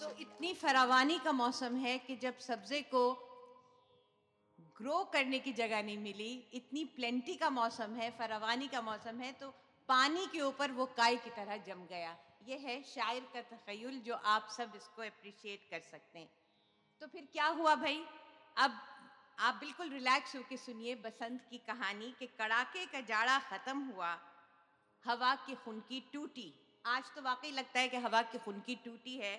तो इतनी फरावानी का मौसम है कि जब सब्जे को ग्रो करने की जगह नहीं मिली, इतनी प्लेंटी का मौसम है, फरावानी का मौसम है तो पानी के ऊपर वो काय की तरह जम गया। ये है शायर का तखयल जो आप सब इसको अप्रिशिएट कर सकते हैं। तो फिर क्या हुआ भाई? अब आप बिल्कुल रिलैक्स होकर सुनिए बसंत की कहानी कि कड़ाके का जाड़ा ख़त्म हुआ, हवा की खुनकी टूटी। आज तो वाकई लगता है कि हवा की खुनकी टूटी है।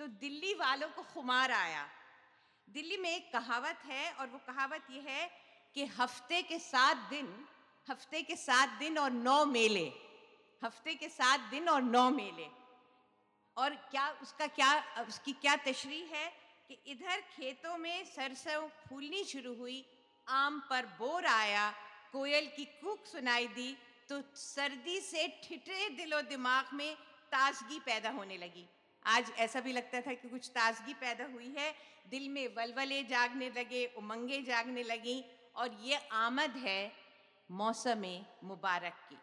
तो दिल्ली वालों को खुमार आया। दिल्ली में एक कहावत है और वो कहावत ये है कि हफ़्ते के सात दिन, हफ़्ते के सात दिन और नौ मेले, हफ़्ते के सात दिन और नौ मेले। और क्या उसका क्या, उसकी क्या तशरी है कि इधर खेतों में सरसों फूलनी शुरू हुई, आम पर बोर आया, कोयल की कूक सुनाई दी तो सर्दी से ठिठरे दिलो दिमाग में ताजगी पैदा होने लगी। आज ऐसा भी लगता था कि कुछ ताजगी पैदा हुई है। दिल में वलवले जागने लगे, उमंगे जागने लगी और ये आमद है मौसम मुबारक की।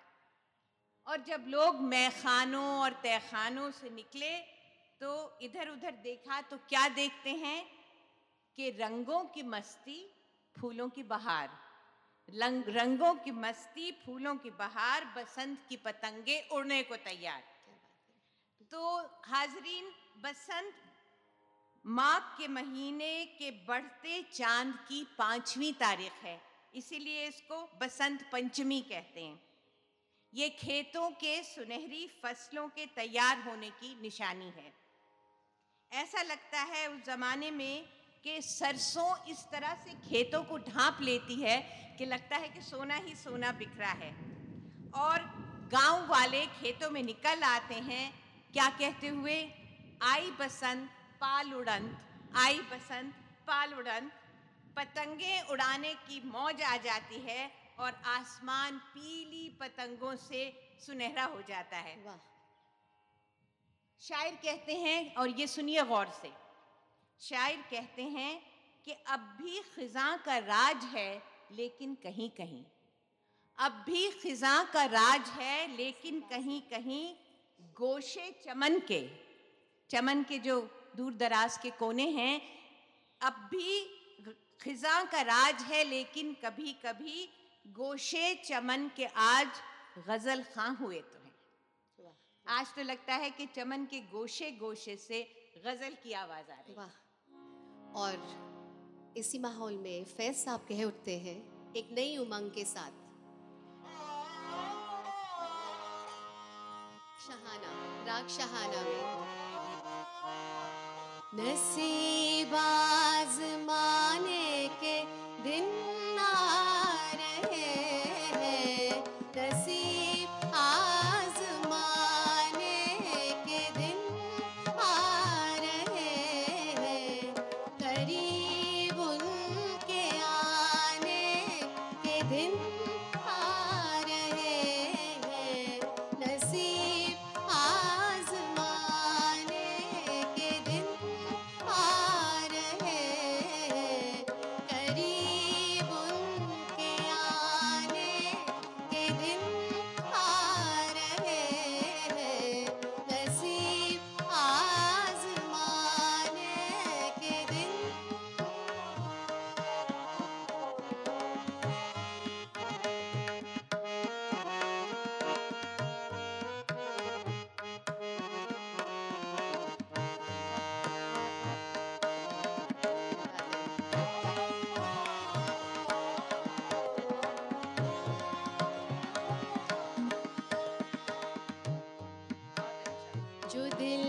और जब लोग मैखानों और तहखानों से निकले तो इधर उधर देखा तो क्या देखते हैं कि रंगों की मस्ती फूलों की बहार। रंगों की मस्ती फूलों की बहार, बसंत की पतंगे उड़ने को तैयार। तो हाजरीन बसंत माघ के महीने के बढ़ते चाँद की पांचवी तारीख है। इसीलिए इसको बसंत पंचमी कहते हैं। ये खेतों के सुनहरी फ़सलों के तैयार होने की निशानी है। ऐसा लगता है उस ज़माने में कि सरसों इस तरह से खेतों को ढांप लेती है कि लगता है कि सोना ही सोना बिखरा है। और गाँव वाले खेतों में निकल आते हैं क्या कहते हुए? आई बसंत पाल उड़ंत आई बसंत पाल उड़ंत पतंगे उड़ाने की मौज आ जाती है और आसमान पीली पतंगों से सुनहरा हो जाता है। शायर कहते हैं और ये सुनिए गौर से। शायर कहते हैं कि अब भी खिजा का राज है लेकिन कहीं कहीं अब भी खिजा का राज है लेकिन कहीं कहीं गोशे चमन के चमन के जो दूर दराज के कोने हैं अब भी खिजा का राज है लेकिन कभी कभी गोशे चमन के आज गज़ल खां हुए तो हैं। आज तो लगता है कि चमन के गोशे गोशे से गज़ल की आवाज़ आ रही है। वाह। और इसी माहौल में फैज साहब कह उठते हैं एक नई उमंग के साथ। शहाना राग शहाना में। नसीब जो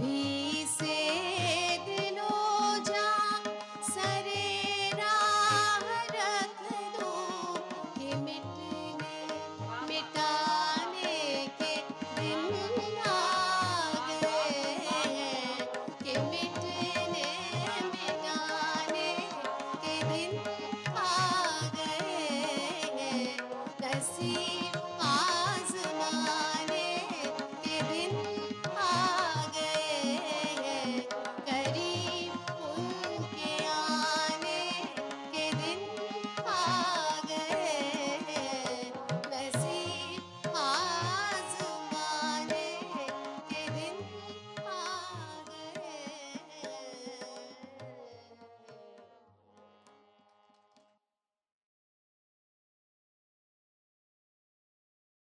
peace.